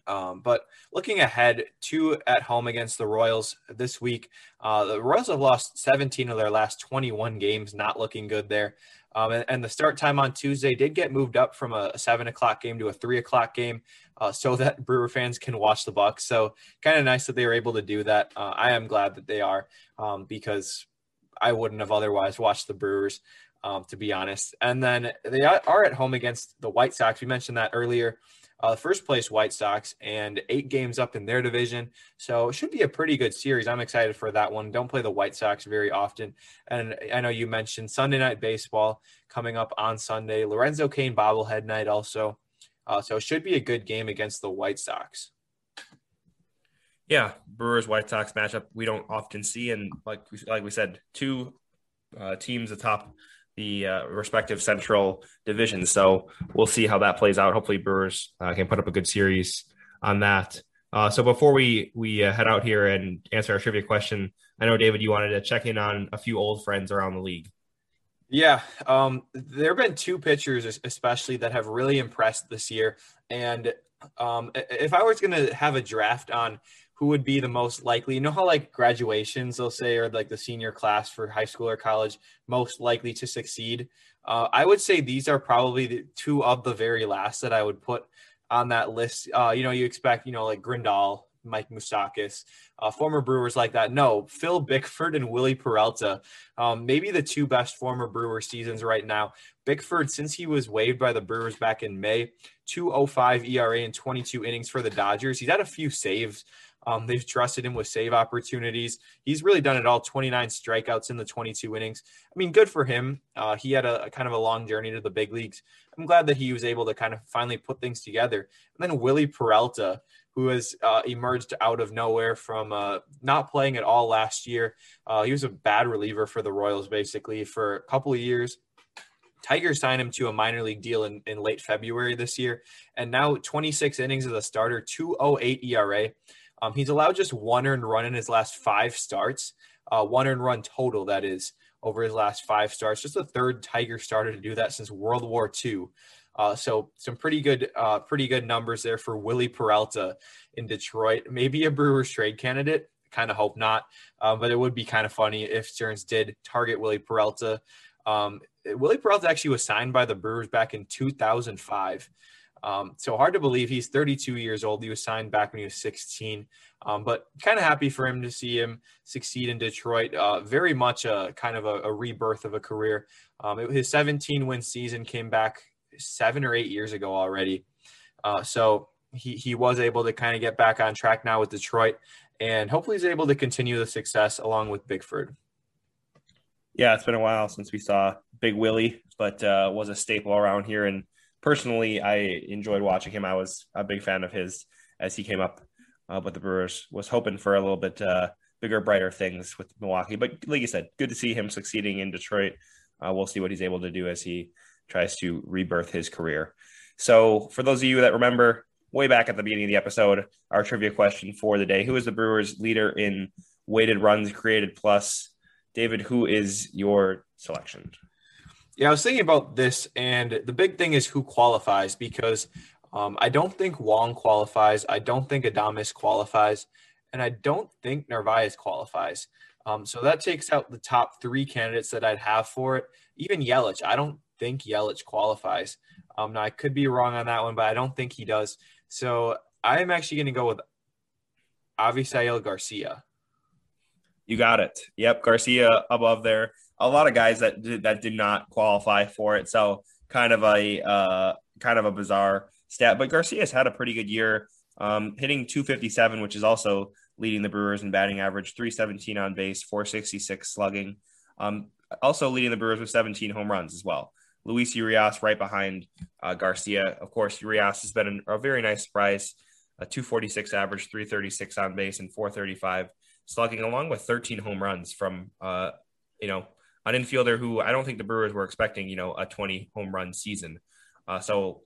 Um, but looking ahead to at home against the Royals this week, uh, the Royals have lost 17 of their last 21 games, not looking good there. Um, and, and, the start time on Tuesday did get moved up from a, seven o'clock game to a three o'clock game, uh, so that Brewer fans can watch the Bucks. So kind of nice that they were able to do that. Uh, I am glad that they are um, because I wouldn't have otherwise watched the Brewers. Um, to be honest, and then they are at home against the White Sox. We mentioned that earlier uh, first place White Sox and eight games up in their division. So it should be a pretty good series. I'm excited for that one. Don't play the White Sox very often. And I know you mentioned Sunday night baseball coming up on Sunday. Lorenzo Cain bobblehead night also. Uh, so it should be a good game against the White Sox. Yeah, Brewers White Sox matchup we don't often see, and like we, like we said, two uh, teams atop the uh, respective central divisions. So we'll see how that plays out. Hopefully, Brewers uh, can put up a good series on that. Uh, so before we we uh, head out here and answer our trivia question, I know David, you wanted to check in on a few old friends around the league. Yeah, um, there have been two pitchers, especially that have really impressed this year. And um, if I was going to have a draft on who would be the most likely you know how like graduations they'll say or like the senior class for high school or college most likely to succeed uh, i would say these are probably the two of the very last that i would put on that list uh, you know you expect you know like Grandal Mike Moustakas, uh, former Brewers like that. No, Phil Bickford and Wily Peralta, um, maybe the two best former Brewer seasons right now. Bickford, since he was waived by the Brewers back in May, 205 ERA and 22 innings for the Dodgers. He's had a few saves um, they've trusted him with save opportunities. He's really done it all 29 strikeouts in the 22 innings. I mean, good for him. Uh, he had a, a, kind of a long journey to the big leagues. I'm glad that he was able to kind of finally put things together. And then Wily Peralta, who has uh, emerged out of nowhere from uh, not playing at all last year. Uh, he was a bad reliever for the Royals basically for a couple of years. Tigers signed him to a minor league deal in, in late February this year, and now 26 innings as a starter, 208 ERA. Um, he's allowed just one earned run in his last five starts, uh, one earned run total, that is, over his last five starts. Just the third Tiger starter to do that since World War II. Uh, so some pretty good, uh, pretty good numbers there for Wily Peralta in Detroit. Maybe a Brewers trade candidate. Kind of hope not, uh, but it would be kind of funny if Stearns did target Wily Peralta. Um, Wily Peralta actually was signed by the Brewers back in 2005. Um, so hard to believe he's 32 years old. He was signed back when he was 16, um, but kind of happy for him to see him succeed in Detroit. Uh, very much a kind of a, a rebirth of a career. Um, it, his 17 win season came back seven or eight years ago already. Uh, so he, he was able to kind of get back on track now with Detroit and hopefully he's able to continue the success along with Bickford. Yeah, it's been a while since we saw Big Willie, but uh, was a staple around here and personally, I enjoyed watching him. I was a big fan of his as he came up uh, with the Brewers. Was hoping for a little bit uh, bigger, brighter things with Milwaukee. But like you said, good to see him succeeding in Detroit. Uh, we'll see what he's able to do as he tries to rebirth his career. So, for those of you that remember, way back at the beginning of the episode, our trivia question for the day: Who is the Brewers' leader in weighted runs created plus? David, who is your selection? Yeah, I was thinking about this, and the big thing is who qualifies because um, I don't think Wong qualifies. I don't think Adames qualifies, and I don't think Narvaez qualifies. Um, so that takes out the top three candidates that I'd have for it. Even Yelich, I don't think Yelich qualifies. Um, now I could be wrong on that one, but I don't think he does. So I am actually going to go with Avisail Garcia. You got it. Yep, Garcia above there. A lot of guys that did, that did not qualify for it, so kind of a uh, kind of a bizarre stat. But Garcia's had a pretty good year, um, hitting 257, which is also leading the Brewers in batting average, 317 on base, 466 slugging. Um, also leading the Brewers with 17 home runs as well. Luis Urias right behind uh, Garcia. Of course, Urias has been a very nice surprise. A 246 average, 336 on base, and 435 slugging, along with 13 home runs from, uh, you know, an infielder who I don't think the Brewers were expecting, you know, a 20 home run season. Uh, so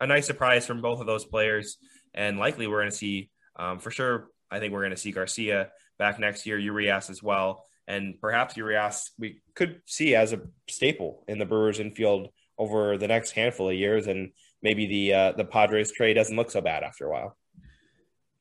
a nice surprise from both of those players. And likely we're going to see, um, for sure, I think we're going to see Garcia back next year, Urias as well. And perhaps Urias we could see as a staple in the Brewers infield over the next handful of years. And maybe the uh, the Padres trade doesn't look so bad after a while.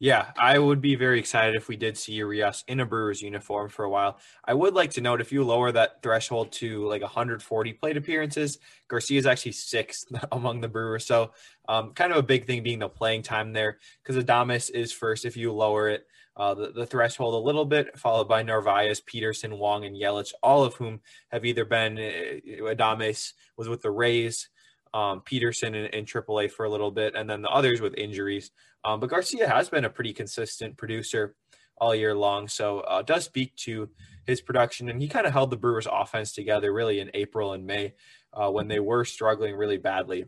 Yeah, I would be very excited if we did see Urias in a Brewers uniform for a while. I would like to note if you lower that threshold to like 140 plate appearances, Garcia is actually sixth among the Brewers. So, um, kind of a big thing being the playing time there because Adames is first if you lower it. Uh, the, the threshold a little bit, followed by Narvaez, Peterson, Wong, and Yelich, all of whom have either been uh, Adames was with the Rays, um, Peterson in AAA for a little bit, and then the others with injuries. Um, but Garcia has been a pretty consistent producer all year long, so uh, does speak to his production, and he kind of held the Brewers' offense together really in April and May uh, when they were struggling really badly.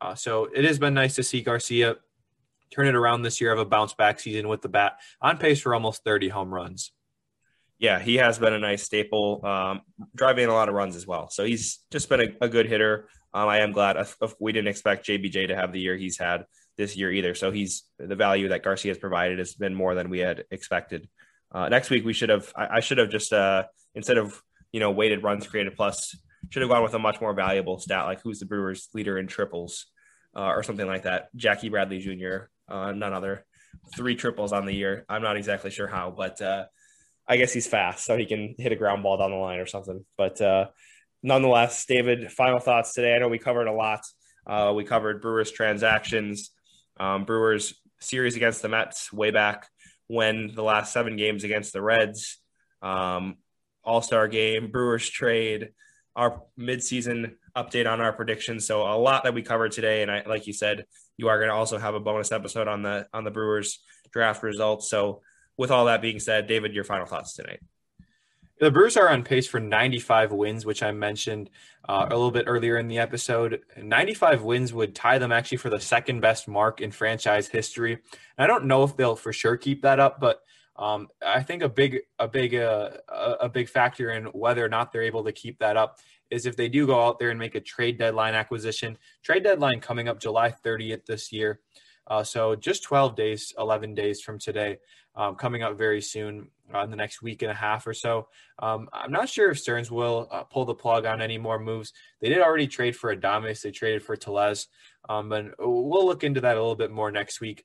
Uh, so it has been nice to see Garcia turn it around this year, have a bounce back season with the bat, on pace for almost 30 home runs. Yeah, he has been a nice staple, um, driving a lot of runs as well. So he's just been a, a good hitter. Um, I am glad. If, if we didn't expect JBJ to have the year he's had this year either. So he's the value that Garcia has provided has been more than we had expected. Uh, next week we should have. I, I should have just uh, instead of you know weighted runs created plus should have gone with a much more valuable stat like who's the Brewers leader in triples uh, or something like that. Jackie Bradley Jr. Uh, none other. Three triples on the year. I'm not exactly sure how, but uh, I guess he's fast, so he can hit a ground ball down the line or something. But uh, nonetheless, David, final thoughts today. I know we covered a lot. Uh, we covered Brewers transactions, um, Brewers series against the Mets way back when the last seven games against the Reds, um, All Star game, Brewers trade, our midseason update on our predictions. So a lot that we covered today, and I, like you said, you are going to also have a bonus episode on the on the Brewers draft results. So with all that being said, David, your final thoughts tonight. The Brewers are on pace for 95 wins, which I mentioned uh, a little bit earlier in the episode. 95 wins would tie them actually for the second best mark in franchise history. And I don't know if they'll for sure keep that up, but um, I think a big, a big, uh, a big factor in whether or not they're able to keep that up is if they do go out there and make a trade deadline acquisition. Trade deadline coming up July 30th this year. Uh, so just 12 days, 11 days from today, um, coming up very soon uh, in the next week and a half or so. Um, I'm not sure if Stearns will uh, pull the plug on any more moves. They did already trade for Adames. They traded for Tellez, um, and we'll look into that a little bit more next week.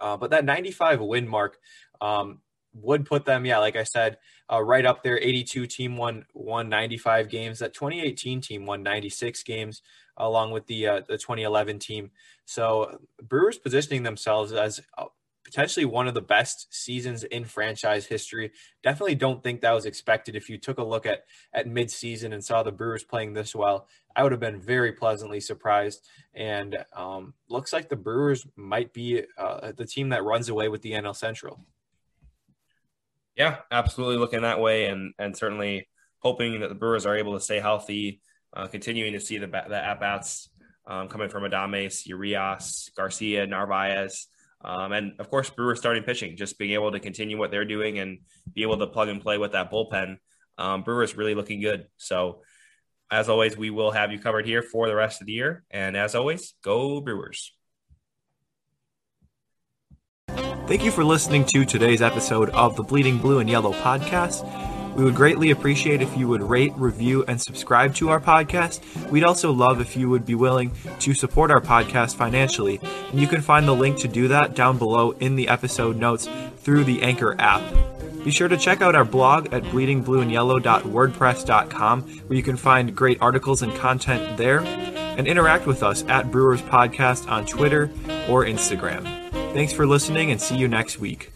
Uh, but that 95 win mark um, would put them, yeah, like I said, uh, right up there. 82 team won won 95 games. That 2018 team won 96 games, along with the uh, the 2011 team. So Brewers positioning themselves as uh, potentially one of the best seasons in franchise history. Definitely don't think that was expected. If you took a look at at midseason and saw the Brewers playing this well, I would have been very pleasantly surprised. And um, looks like the Brewers might be uh, the team that runs away with the NL Central. Yeah, absolutely looking that way, and and certainly hoping that the Brewers are able to stay healthy, uh, continuing to see the the at bats um, coming from Adames, Urias, Garcia, Narvaez, um, and of course, Brewers starting pitching, just being able to continue what they're doing and be able to plug and play with that bullpen. Um, Brewers really looking good. So, as always, we will have you covered here for the rest of the year. And as always, go Brewers. Thank you for listening to today's episode of the Bleeding Blue and Yellow podcast. We would greatly appreciate if you would rate, review, and subscribe to our podcast. We'd also love if you would be willing to support our podcast financially, and you can find the link to do that down below in the episode notes through the Anchor app. Be sure to check out our blog at bleedingblueandyellow.wordpress.com, where you can find great articles and content there, and interact with us at Brewers Podcast on Twitter or Instagram. Thanks for listening and see you next week.